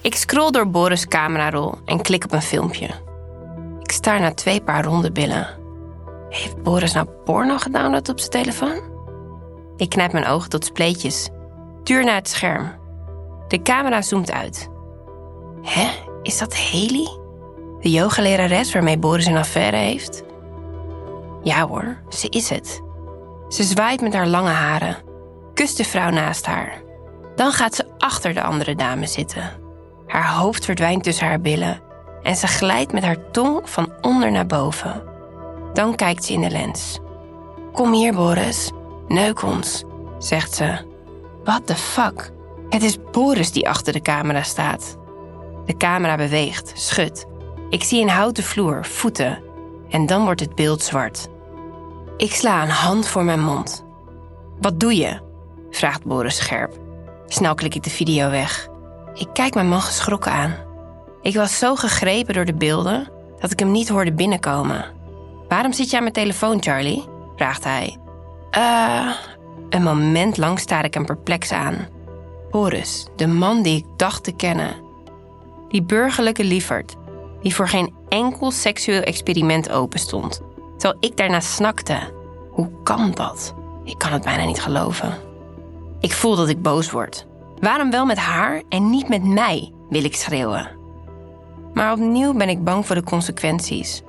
Ik scroll door Boris' camerarol en klik op een filmpje. Ik staar naar twee paar ronde billen. Heeft Boris nou porno gedownload op zijn telefoon? Ik knijp mijn ogen tot spleetjes. Tuur naar het scherm. De camera zoomt uit. Hè? Is dat Haley? De yogalerares waarmee Boris een affaire heeft? Ja hoor, ze is het. Ze zwaait met haar lange haren, kust de vrouw naast haar. Dan gaat ze achter de andere dame zitten. Haar hoofd verdwijnt tussen haar billen en ze glijdt met haar tong van onder naar boven. Dan kijkt ze in de lens. Kom hier, Boris. Neuk ons, zegt ze. What the fuck? Het is Boris die achter de camera staat. De camera beweegt, schudt. Ik zie een houten vloer, voeten. En dan wordt het beeld zwart. Ik sla een hand voor mijn mond. Wat doe je? vraagt Boris scherp. Snel klik ik de video weg. Ik kijk mijn man geschrokken aan. Ik was zo gegrepen door de beelden dat ik hem niet hoorde binnenkomen. Waarom zit je aan mijn telefoon, Charlie? vraagt hij. Eh. een moment lang staar ik hem perplex aan. Boris, de man die ik dacht te kennen. Die burgerlijke liefert, die voor geen enkel seksueel experiment open stond, terwijl ik daarna snakte. Hoe kan dat? Ik kan het bijna niet geloven. Ik voel dat ik boos word. Waarom wel met haar en niet met mij, wil ik schreeuwen. Maar opnieuw ben ik bang voor de consequenties.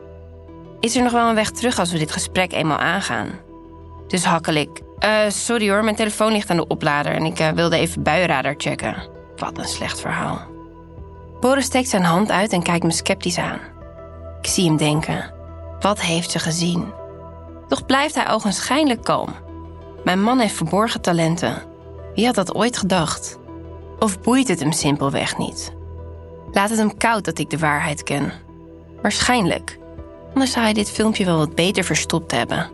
Is er nog wel een weg terug als we dit gesprek eenmaal aangaan? Dus hakkel ik. Uh, sorry hoor, mijn telefoon ligt aan de oplader en ik uh, wilde even buienradar checken. Wat een slecht verhaal. Boris steekt zijn hand uit en kijkt me sceptisch aan. Ik zie hem denken. Wat heeft ze gezien? Toch blijft hij ogenschijnlijk kalm. Mijn man heeft verborgen talenten. Wie had dat ooit gedacht? Of boeit het hem simpelweg niet? Laat het hem koud dat ik de waarheid ken. Waarschijnlijk. Anders zou hij dit filmpje wel wat beter verstopt hebben.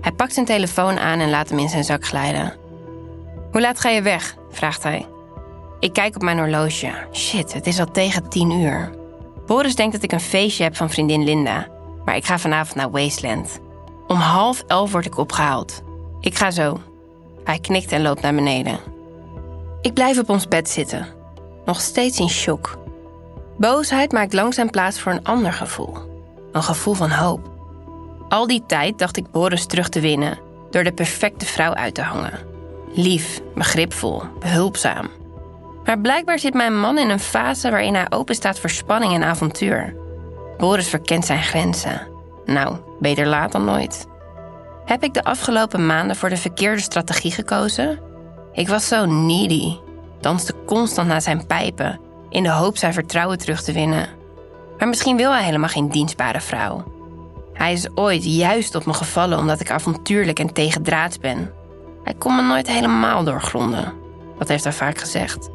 Hij pakt zijn telefoon aan en laat hem in zijn zak glijden. Hoe laat ga je weg? vraagt hij. Ik kijk op mijn horloge. Shit, het is al tegen tien uur. Boris denkt dat ik een feestje heb van vriendin Linda, maar ik ga vanavond naar Wasteland. Om half elf word ik opgehaald. Ik ga zo. Hij knikt en loopt naar beneden. Ik blijf op ons bed zitten, nog steeds in shock. Boosheid maakt langzaam plaats voor een ander gevoel. Een gevoel van hoop. Al die tijd dacht ik Boris terug te winnen door de perfecte vrouw uit te hangen. Lief, begripvol, behulpzaam. Maar blijkbaar zit mijn man in een fase waarin hij open staat voor spanning en avontuur. Boris verkent zijn grenzen. Nou, beter laat dan nooit. Heb ik de afgelopen maanden voor de verkeerde strategie gekozen? Ik was zo needy, danste constant naar zijn pijpen in de hoop zijn vertrouwen terug te winnen. Maar misschien wil hij helemaal geen dienstbare vrouw. Hij is ooit juist op me gevallen omdat ik avontuurlijk en tegendraads ben. Hij kon me nooit helemaal doorgronden. Wat heeft hij vaak gezegd?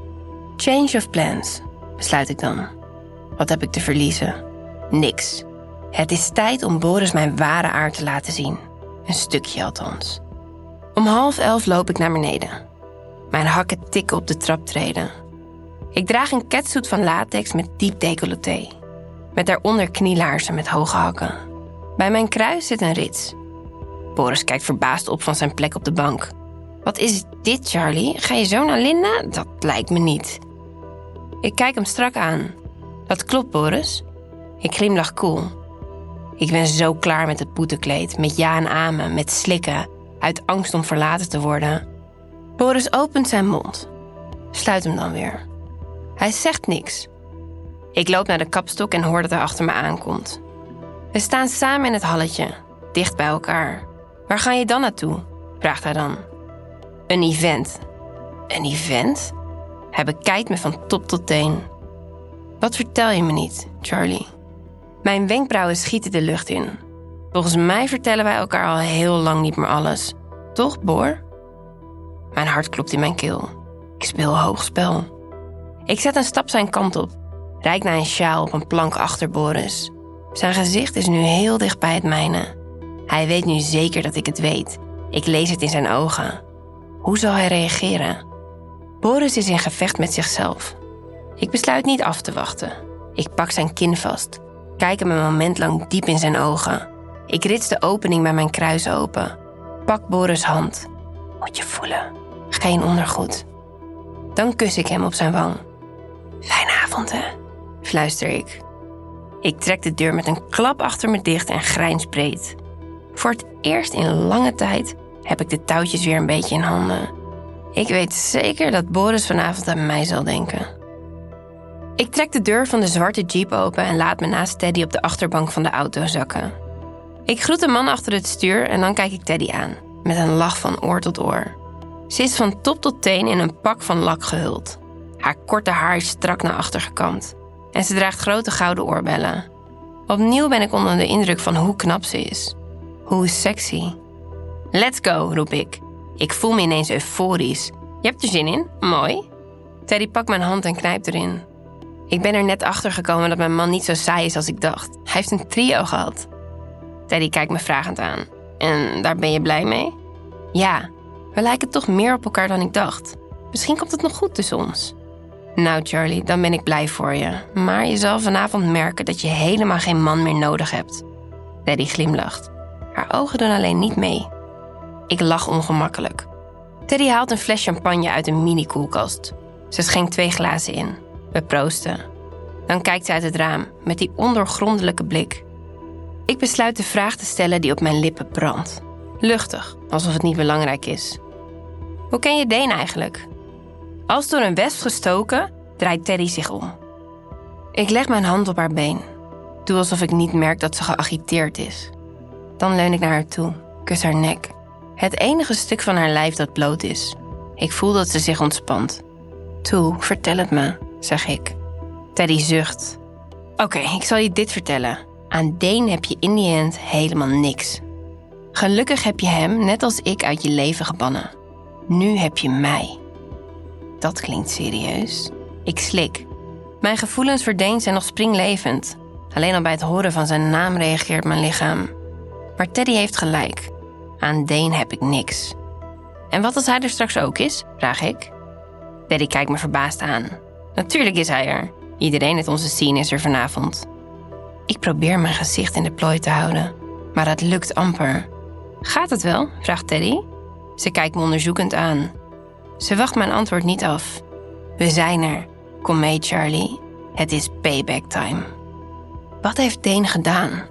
Change of plans, besluit ik dan. Wat heb ik te verliezen? Niks. Het is tijd om Boris mijn ware aard te laten zien. Een stukje althans. Om half elf loop ik naar beneden. Mijn hakken tikken op de traptreden. Ik draag een catsuit van latex met diep decolleté. Met daaronder knielaarzen met hoge hakken. Bij mijn kruis zit een rits. Boris kijkt verbaasd op van zijn plek op de bank. Wat is dit, Charlie? Ga je zo naar Linda? Dat lijkt me niet. Ik kijk hem strak aan. Dat klopt, Boris. Ik glimlach koel. Ik ben zo klaar met het boetekleed, met ja en amen, met slikken, uit angst om verlaten te worden. Boris opent zijn mond. Sluit hem dan weer. Hij zegt niks. Ik loop naar de kapstok en hoor dat hij achter me aankomt. We staan samen in het halletje, dicht bij elkaar. Waar ga je dan naartoe? vraagt hij dan. Een event. Een event? Hij bekijkt me van top tot teen. Wat vertel je me niet, Charlie? Mijn wenkbrauwen schieten de lucht in. Volgens mij vertellen wij elkaar al heel lang niet meer alles. Toch, Boor? Mijn hart klopt in mijn keel. Ik speel hoog spel. Ik zet een stap zijn kant op. Rijk naar een sjaal op een plank achter Boris. Zijn gezicht is nu heel dicht bij het mijne. Hij weet nu zeker dat ik het weet. Ik lees het in zijn ogen. Hoe zal hij reageren? Boris is in gevecht met zichzelf. Ik besluit niet af te wachten. Ik pak zijn kin vast, kijk hem een moment lang diep in zijn ogen. Ik rits de opening bij mijn kruis open. Pak Boris' hand. Moet je voelen. Geen ondergoed. Dan kus ik hem op zijn wang. Fijne avond, hè? fluister ik. Ik trek de deur met een klap achter me dicht en grijns breed. Voor het eerst in lange tijd heb ik de touwtjes weer een beetje in handen. Ik weet zeker dat Boris vanavond aan mij zal denken. Ik trek de deur van de zwarte jeep open en laat me naast Teddy op de achterbank van de auto zakken. Ik groet de man achter het stuur en dan kijk ik Teddy aan, met een lach van oor tot oor. Ze is van top tot teen in een pak van lak gehuld. Haar korte haar is strak naar achter gekamd en ze draagt grote gouden oorbellen. Opnieuw ben ik onder de indruk van hoe knap ze is. Hoe sexy. Let's go, roep ik. Ik voel me ineens euforisch. Je hebt er zin in? Mooi. Teddy pakt mijn hand en knijpt erin. Ik ben er net achter gekomen dat mijn man niet zo saai is als ik dacht. Hij heeft een trio gehad. Teddy kijkt me vragend aan. En daar ben je blij mee? Ja, we lijken toch meer op elkaar dan ik dacht. Misschien komt het nog goed tussen ons. Nou, Charlie, dan ben ik blij voor je. Maar je zal vanavond merken dat je helemaal geen man meer nodig hebt. Teddy glimlacht. Haar ogen doen alleen niet mee. Ik lach ongemakkelijk. Teddy haalt een fles champagne uit een mini-koelkast. Ze schenkt twee glazen in. We proosten. Dan kijkt ze uit het raam met die ondoorgrondelijke blik. Ik besluit de vraag te stellen die op mijn lippen brandt. Luchtig, alsof het niet belangrijk is. Hoe ken je Deen eigenlijk? Als door een wesp gestoken, draait Teddy zich om. Ik leg mijn hand op haar been. Doe alsof ik niet merk dat ze geagiteerd is. Dan leun ik naar haar toe, kus haar nek. Het enige stuk van haar lijf dat bloot is. Ik voel dat ze zich ontspant. Toe, vertel het me, zeg ik. Teddy zucht. Oké, ik zal je dit vertellen. Aan Deen heb je in die end helemaal niks. Gelukkig heb je hem, net als ik, uit je leven gebannen. Nu heb je mij. Dat klinkt serieus. Ik slik. Mijn gevoelens voor Deen zijn nog springlevend. Alleen al bij het horen van zijn naam reageert mijn lichaam. Maar Teddy heeft gelijk. Aan Deen heb ik niks. En wat als hij er straks ook is? vraag ik. Teddy kijkt me verbaasd aan. Natuurlijk is hij er. Iedereen uit onze scene is er vanavond. Ik probeer mijn gezicht in de plooi te houden, maar het lukt amper. Gaat het wel? vraagt Teddy. Ze kijkt me onderzoekend aan. Ze wacht mijn antwoord niet af. We zijn er. Kom mee, Charlie. Het is payback time. Wat heeft Deen gedaan?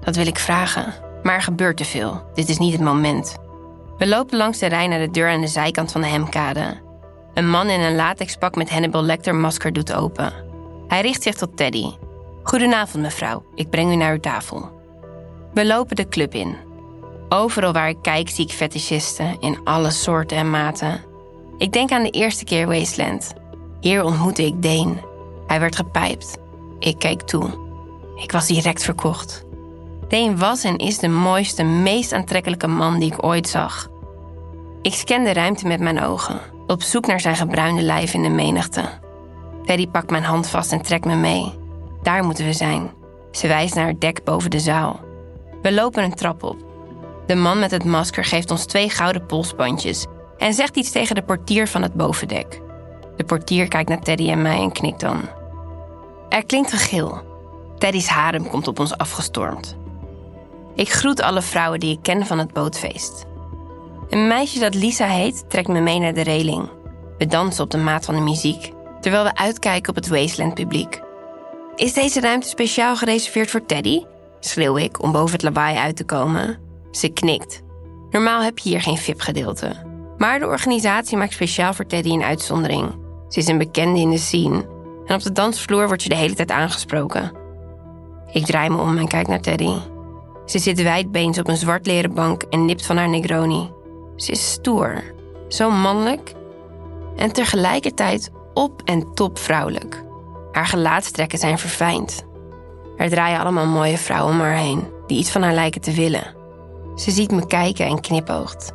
Dat wil ik vragen. Maar er gebeurt te veel. Dit is niet het moment. We lopen langs de rij naar de deur aan de zijkant van de hemkade. Een man in een latexpak met Hannibal Lecter masker doet open. Hij richt zich tot Teddy. Goedenavond, mevrouw. Ik breng u naar uw tafel. We lopen de club in. Overal waar ik kijk zie ik fetischisten in alle soorten en maten. Ik denk aan de eerste keer Wasteland. Hier ontmoette ik Dane. Hij werd gepijpt. Ik keek toe. Ik was direct verkocht. Dane was en is de mooiste, meest aantrekkelijke man die ik ooit zag. Ik scan de ruimte met mijn ogen, op zoek naar zijn gebruinde lijf in de menigte. Teddy pakt mijn hand vast en trekt me mee. Daar moeten we zijn. Ze wijst naar het dek boven de zaal. We lopen een trap op. De man met het masker geeft ons twee gouden polsbandjes en zegt iets tegen de portier van het bovendek. De portier kijkt naar Teddy en mij en knikt dan. Er klinkt een gil. Teddy's harem komt op ons afgestormd. Ik groet alle vrouwen die ik ken van het bootfeest. Een meisje dat Lisa heet trekt me mee naar de reling. We dansen op de maat van de muziek, terwijl we uitkijken op het Wasteland publiek. Is deze ruimte speciaal gereserveerd voor Teddy? schreeuw ik om boven het lawaai uit te komen. Ze knikt. Normaal heb je hier geen VIP-gedeelte. Maar de organisatie maakt speciaal voor Teddy een uitzondering. Ze is een bekende in de scene. En op de dansvloer wordt je de hele tijd aangesproken. Ik draai me om en kijk naar Teddy. Ze zit wijdbeens op een zwart leren bank en nipt van haar Negroni. Ze is stoer, zo mannelijk en tegelijkertijd op en top vrouwelijk. Haar gelaatstrekken zijn verfijnd. Er draaien allemaal mooie vrouwen om haar heen die iets van haar lijken te willen. Ze ziet me kijken en knipoogt.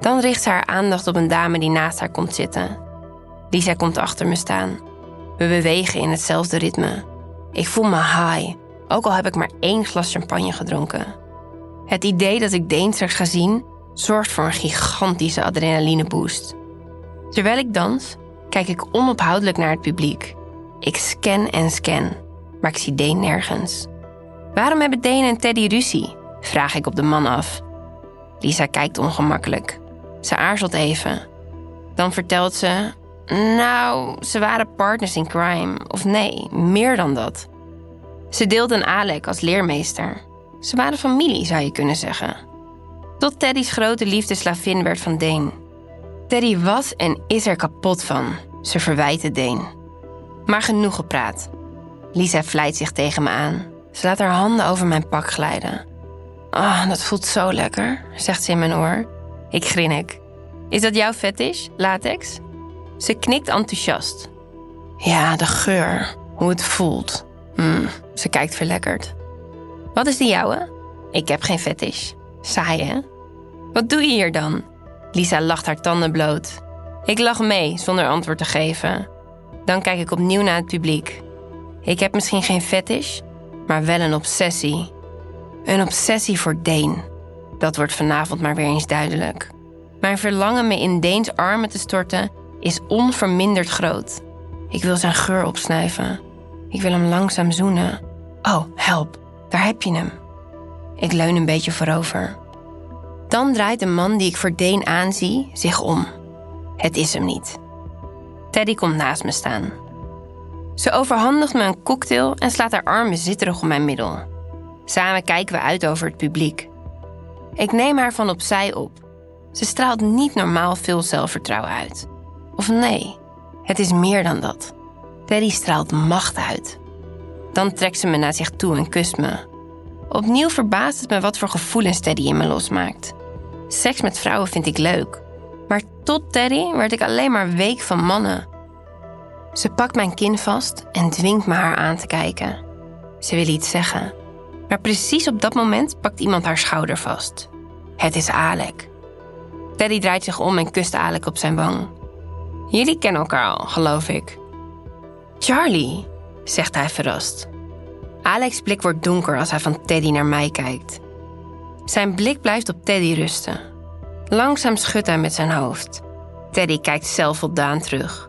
Dan richt ze haar aandacht op een dame die naast haar komt zitten. Lisa komt achter me staan. We bewegen in hetzelfde ritme. Ik voel me high, ook al heb ik maar één glas champagne gedronken. Het idee dat ik Deen straks ga zien, zorgt voor een gigantische adrenalineboost. Terwijl ik dans, kijk ik onophoudelijk naar het publiek. Ik scan en scan, maar ik zie Deen nergens. Waarom hebben Deen en Teddy ruzie? Vraag ik op de man af. Lisa kijkt ongemakkelijk. Ze aarzelt even. Dan vertelt ze: Nou, ze waren partners in crime. Of nee, meer dan dat. Ze deelden Alec als leermeester. Ze waren familie, zou je kunnen zeggen. Tot Teddy's grote liefde slavin werd van Deen. Teddy was en is er kapot van. Ze verwijten Deen. Maar genoeg gepraat. Lisa vlijt zich tegen me aan. Ze laat haar handen over mijn pak glijden. Ah, dat voelt zo lekker, zegt ze in mijn oor. Ik grinnik. Is dat jouw fetish, latex? Ze knikt enthousiast. Ja, de geur, hoe het voelt. Mm, ze kijkt verlekkerd. Wat is de jouwe? Ik heb geen fetish. Saai, hè? Wat doe je hier dan? Lisa lacht haar tanden bloot. Ik lach mee, zonder antwoord te geven. Dan kijk ik opnieuw naar het publiek. Ik heb misschien geen fetish, maar wel een obsessie. Een obsessie voor Deen. Dat wordt vanavond maar weer eens duidelijk. Mijn verlangen me in Deens armen te storten is onverminderd groot. Ik wil zijn geur opsnuiven. Ik wil hem langzaam zoenen. Oh, help, daar heb je hem. Ik leun een beetje voorover. Dan draait de man die ik voor Deen aanzie zich om. Het is hem niet. Teddy komt naast me staan. Ze overhandigt me een cocktail en slaat haar armen zitterig om mijn middel. Samen kijken we uit over het publiek. Ik neem haar van opzij op. Ze straalt niet normaal veel zelfvertrouwen uit. Of nee, het is meer dan dat. Teddy straalt macht uit. Dan trekt ze me naar zich toe en kust me. Opnieuw verbaast het me wat voor gevoelens Teddy in me losmaakt. Seks met vrouwen vind ik leuk. Maar tot Teddy werd ik alleen maar week van mannen. Ze pakt mijn kin vast en dwingt me haar aan te kijken. Ze wil iets zeggen. Maar precies op dat moment pakt iemand haar schouder vast. Het is Alec. Teddy draait zich om en kust Alec op zijn wang. Jullie kennen elkaar al, geloof ik. Charlie, zegt hij verrast. Alex' blik wordt donker als hij van Teddy naar mij kijkt. Zijn blik blijft op Teddy rusten. Langzaam schudt hij met zijn hoofd. Teddy kijkt zelfvoldaan terug.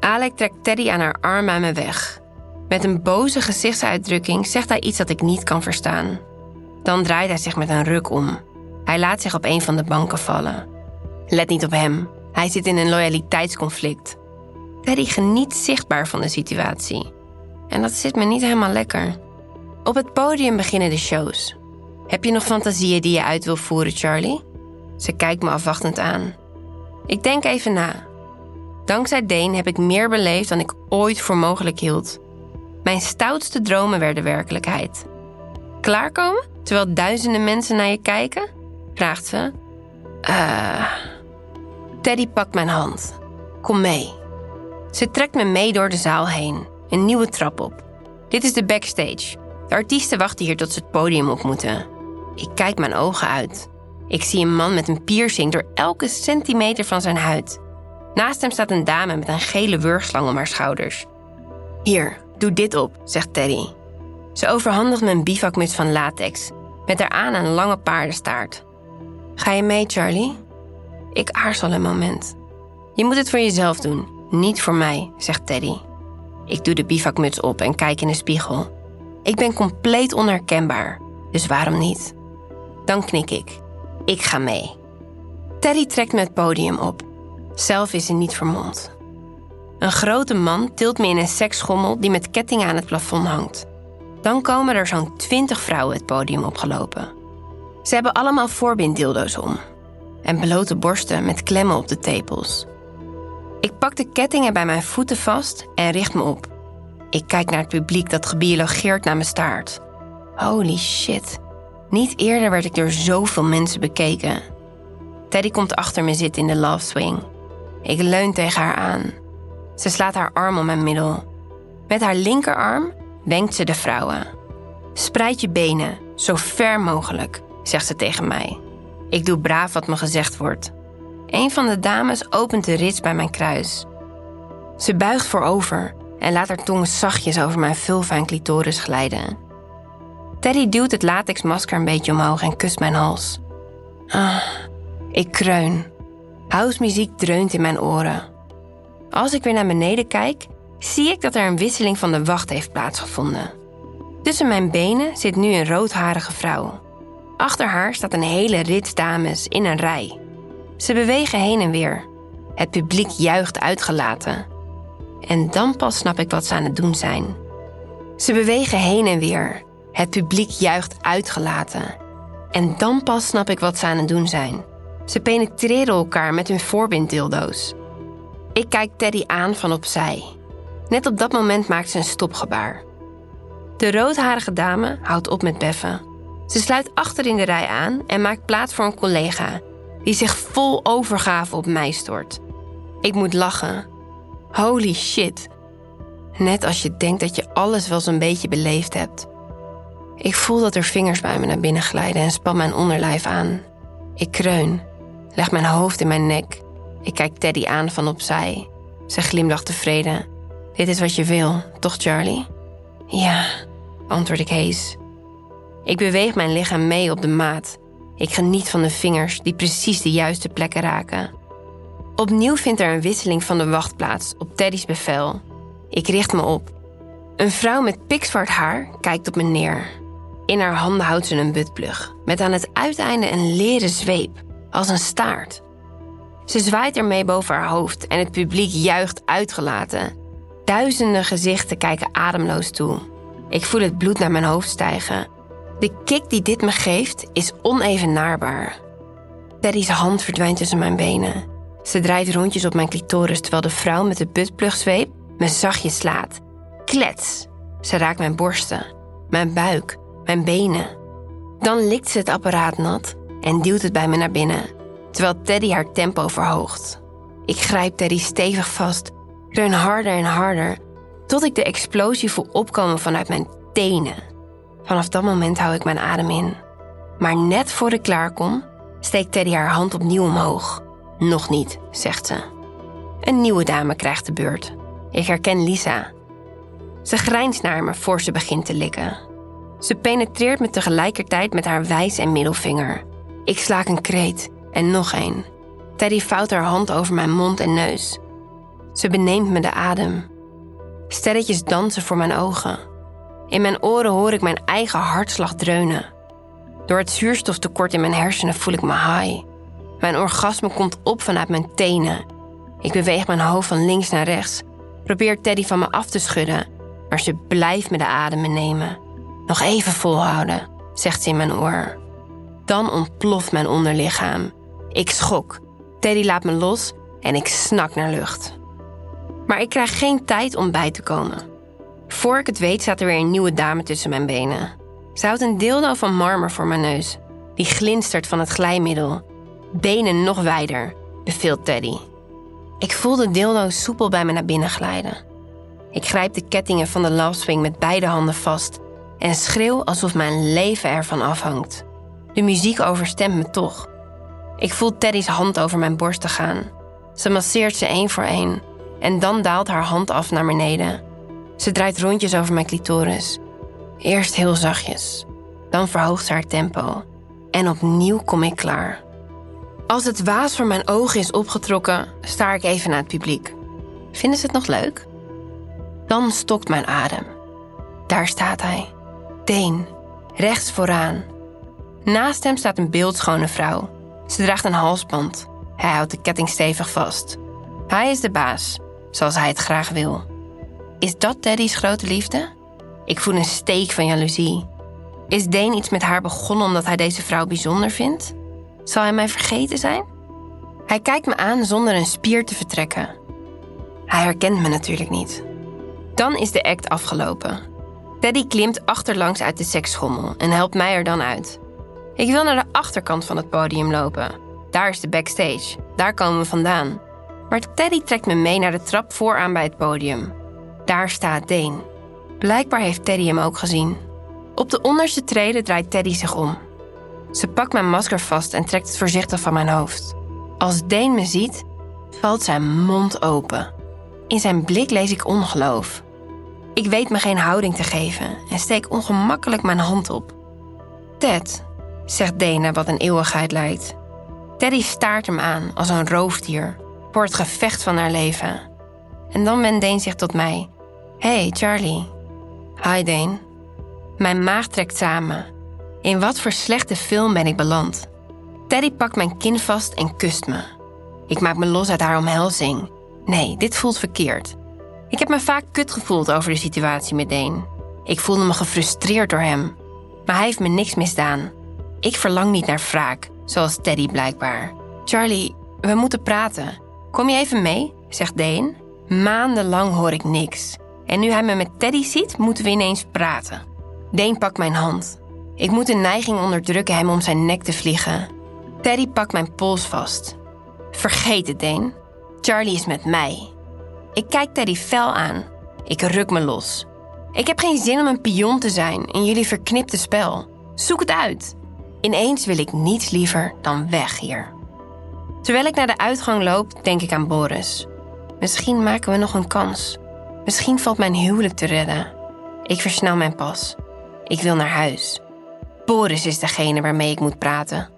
Alec trekt Teddy aan haar arm aan me weg. Met een boze gezichtsuitdrukking zegt hij iets dat ik niet kan verstaan. Dan draait hij zich met een ruk om. Hij laat zich op een van de banken vallen. Let niet op hem. Hij zit in een loyaliteitsconflict. Teddy geniet zichtbaar van de situatie. En dat zit me niet helemaal lekker. Op het podium beginnen de shows. Heb je nog fantasieën die je uit wil voeren, Charlie? Ze kijkt me afwachtend aan. Ik denk even na. Dankzij Deen heb ik meer beleefd dan ik ooit voor mogelijk hield. Mijn stoutste dromen werden werkelijkheid. Klaarkomen terwijl duizenden mensen naar je kijken? vraagt ze. Uh... Teddy pakt mijn hand. Kom mee. Ze trekt me mee door de zaal heen, een nieuwe trap op. Dit is de backstage. De artiesten wachten hier tot ze het podium op moeten. Ik kijk mijn ogen uit. Ik zie een man met een piercing door elke centimeter van zijn huid. Naast hem staat een dame met een gele wurgslang om haar schouders. Hier, doe dit op, zegt Teddy. Ze overhandigt me een bivakmuts van latex, met daaraan een lange paardenstaart. Ga je mee, Charlie? Ik aarzel een moment. Je moet het voor jezelf doen, niet voor mij, zegt Teddy. Ik doe de bivakmuts op en kijk in de spiegel. Ik ben compleet onherkenbaar, dus waarom niet? Dan knik ik. Ik ga mee. Teddy trekt me het podium op. Zelf is hij niet vermomd. Een grote man tilt me in een seksschommel die met kettingen aan het plafond hangt. Dan komen er zo'n twintig vrouwen het podium opgelopen. Ze hebben allemaal voorbinddildo's om. En blote borsten met klemmen op de tepels. Ik pak de kettingen bij mijn voeten vast en richt me op. Ik kijk naar het publiek dat gebiologeerd naar me staart. Holy shit. Niet eerder werd ik door zoveel mensen bekeken. Teddy komt achter me zitten in de love swing. Ik leun tegen haar aan. Ze slaat haar arm om mijn middel. Met haar linkerarm wenkt ze de vrouwen. Spreid je benen, zo ver mogelijk, zegt ze tegen mij. Ik doe braaf wat me gezegd wordt. Een van de dames opent de rits bij mijn kruis. Ze buigt voorover en laat haar tong zachtjes over mijn vulva en clitoris glijden. Teddy duwt het latexmasker een beetje omhoog en kust mijn hals. Ah, ik kreun. Housemuziek dreunt in mijn oren. Als ik weer naar beneden kijk, zie ik dat er een wisseling van de wacht heeft plaatsgevonden. Tussen mijn benen zit nu een roodharige vrouw. Achter haar staat een hele rits dames in een rij. Ze bewegen heen en weer. Het publiek juicht uitgelaten. En dan pas snap ik wat ze aan het doen zijn. Ze bewegen heen en weer. Het publiek juicht uitgelaten. En dan pas snap ik wat ze aan het doen zijn. Ze penetreren elkaar met hun voorbinddildo's. Ik kijk Teddy aan van opzij. Net op dat moment maakt ze een stopgebaar. De roodharige dame houdt op met beffen. Ze sluit achter in de rij aan en maakt plaats voor een collega die zich vol overgave op mij stort. Ik moet lachen. Holy shit. Net als je denkt dat je alles wel zo'n beetje beleefd hebt. Ik voel dat er vingers bij me naar binnen glijden en span mijn onderlijf aan. Ik kreun, leg mijn hoofd in mijn nek. Ik kijk Teddy aan van opzij. Ze glimlacht tevreden. Dit is wat je wil, toch Charlie? Ja, antwoord ik hees. Ik beweeg mijn lichaam mee op de maat. Ik geniet van de vingers die precies de juiste plekken raken. Opnieuw vindt er een wisseling van de wacht plaats op Teddy's bevel. Ik richt me op. Een vrouw met pikzwart haar kijkt op me neer. In haar handen houdt ze een buttplug, met aan het uiteinde een leren zweep, als een staart. Ze zwaait ermee boven haar hoofd en het publiek juicht uitgelaten. Duizenden gezichten kijken ademloos toe. Ik voel het bloed naar mijn hoofd stijgen. De kick die dit me geeft is onevenaarbaar. Teddy's hand verdwijnt tussen mijn benen. Ze draait rondjes op mijn clitoris terwijl de vrouw met de buttplugzweep me zachtjes slaat. Klets! Ze raakt mijn borsten, mijn buik, mijn benen. Dan likt ze het apparaat nat en duwt het bij me naar binnen, terwijl Teddy haar tempo verhoogt. Ik grijp Teddy stevig vast, kreun harder en harder, tot ik de explosie voel opkomen vanuit mijn tenen. Vanaf dat moment hou ik mijn adem in. Maar net voor ik klaar kom, steekt Teddy haar hand opnieuw omhoog. Nog niet, zegt ze. Een nieuwe dame krijgt de beurt. Ik herken Lisa. Ze grijnst naar me voor ze begint te likken. Ze penetreert me tegelijkertijd met haar wijs- en middelvinger. Ik slaak een kreet en nog een. Teddy vouwt haar hand over mijn mond en neus. Ze beneemt me de adem. Sterretjes dansen voor mijn ogen. In mijn oren hoor ik mijn eigen hartslag dreunen. Door het zuurstoftekort in mijn hersenen voel ik me high. Mijn orgasme komt op vanuit mijn tenen. Ik beweeg mijn hoofd van links naar rechts. Probeer Teddy van me af te schudden, maar ze blijft me de adem nemen. Nog even volhouden, zegt ze in mijn oor. Dan ontploft mijn onderlichaam. Ik schok. Teddy laat me los en ik snak naar lucht. Maar ik krijg geen tijd om bij te komen. Voor ik het weet staat er weer een nieuwe dame tussen mijn benen. Ze houdt een dildo van marmer voor mijn neus. Die glinstert van het glijmiddel. Benen nog wijder, beveelt Teddy. Ik voel de dildo soepel bij me naar binnen glijden. Ik grijp de kettingen van de love swing met beide handen vast en schreeuw alsof mijn leven ervan afhangt. De muziek overstemt me toch. Ik voel Teddy's hand over mijn borsten gaan. Ze masseert ze één voor één en dan daalt haar hand af naar beneden. Ze draait rondjes over mijn clitoris. Eerst heel zachtjes, dan verhoogt ze haar tempo. En opnieuw kom ik klaar. Als het waas voor mijn ogen is opgetrokken, staar ik even naar het publiek. Vinden ze het nog leuk? Dan stokt mijn adem. Daar staat hij. Deen, rechts vooraan. Naast hem staat een beeldschone vrouw. Ze draagt een halsband. Hij houdt de ketting stevig vast. Hij is de baas, zoals hij het graag wil. Is dat Teddy's grote liefde? Ik voel een steek van jaloezie. Is Deen iets met haar begonnen omdat hij deze vrouw bijzonder vindt? Zal hij mij vergeten zijn? Hij kijkt me aan zonder een spier te vertrekken. Hij herkent me natuurlijk niet. Dan is de act afgelopen. Teddy klimt achterlangs uit de seksschommel en helpt mij er dan uit. Ik wil naar de achterkant van het podium lopen. Daar is de backstage. Daar komen we vandaan. Maar Teddy trekt me mee naar de trap vooraan bij het podium. Daar staat Deen. Blijkbaar heeft Teddy hem ook gezien. Op de onderste trede draait Teddy zich om. Ze pakt mijn masker vast en trekt het voorzichtig van mijn hoofd. Als Deen me ziet, valt zijn mond open. In zijn blik lees ik ongeloof. Ik weet me geen houding te geven en steek ongemakkelijk mijn hand op. Ted, zegt Dana wat een eeuwigheid lijkt. Teddy staart hem aan als een roofdier voor het gevecht van haar leven. En dan wendt Dane zich tot mij. Hey, Charlie. Hi, Dane. Mijn maag trekt samen. In wat voor slechte film ben ik beland? Teddy pakt mijn kin vast en kust me. Ik maak me los uit haar omhelzing. Nee, dit voelt verkeerd. Ik heb me vaak kut gevoeld over de situatie met Deen. Ik voelde me gefrustreerd door hem. Maar hij heeft me niks misdaan. Ik verlang niet naar wraak, zoals Teddy blijkbaar. Charlie, we moeten praten. Kom je even mee? zegt Deen. Maandenlang hoor ik niks. En nu hij me met Teddy ziet, moeten we ineens praten. Deen pakt mijn hand. Ik moet een neiging onderdrukken hem om zijn nek te vliegen. Teddy pakt mijn pols vast. Vergeet het, Deen. Charlie is met mij. Ik kijk Teddy fel aan. Ik ruk me los. Ik heb geen zin om een pion te zijn in jullie verknipte spel. Zoek het uit. Ineens wil ik niets liever dan weg hier. Terwijl ik naar de uitgang loop, denk ik aan Boris. Misschien maken we nog een kans. Misschien valt mijn huwelijk te redden. Ik versnel mijn pas. Ik wil naar huis. Boris is degene waarmee ik moet praten.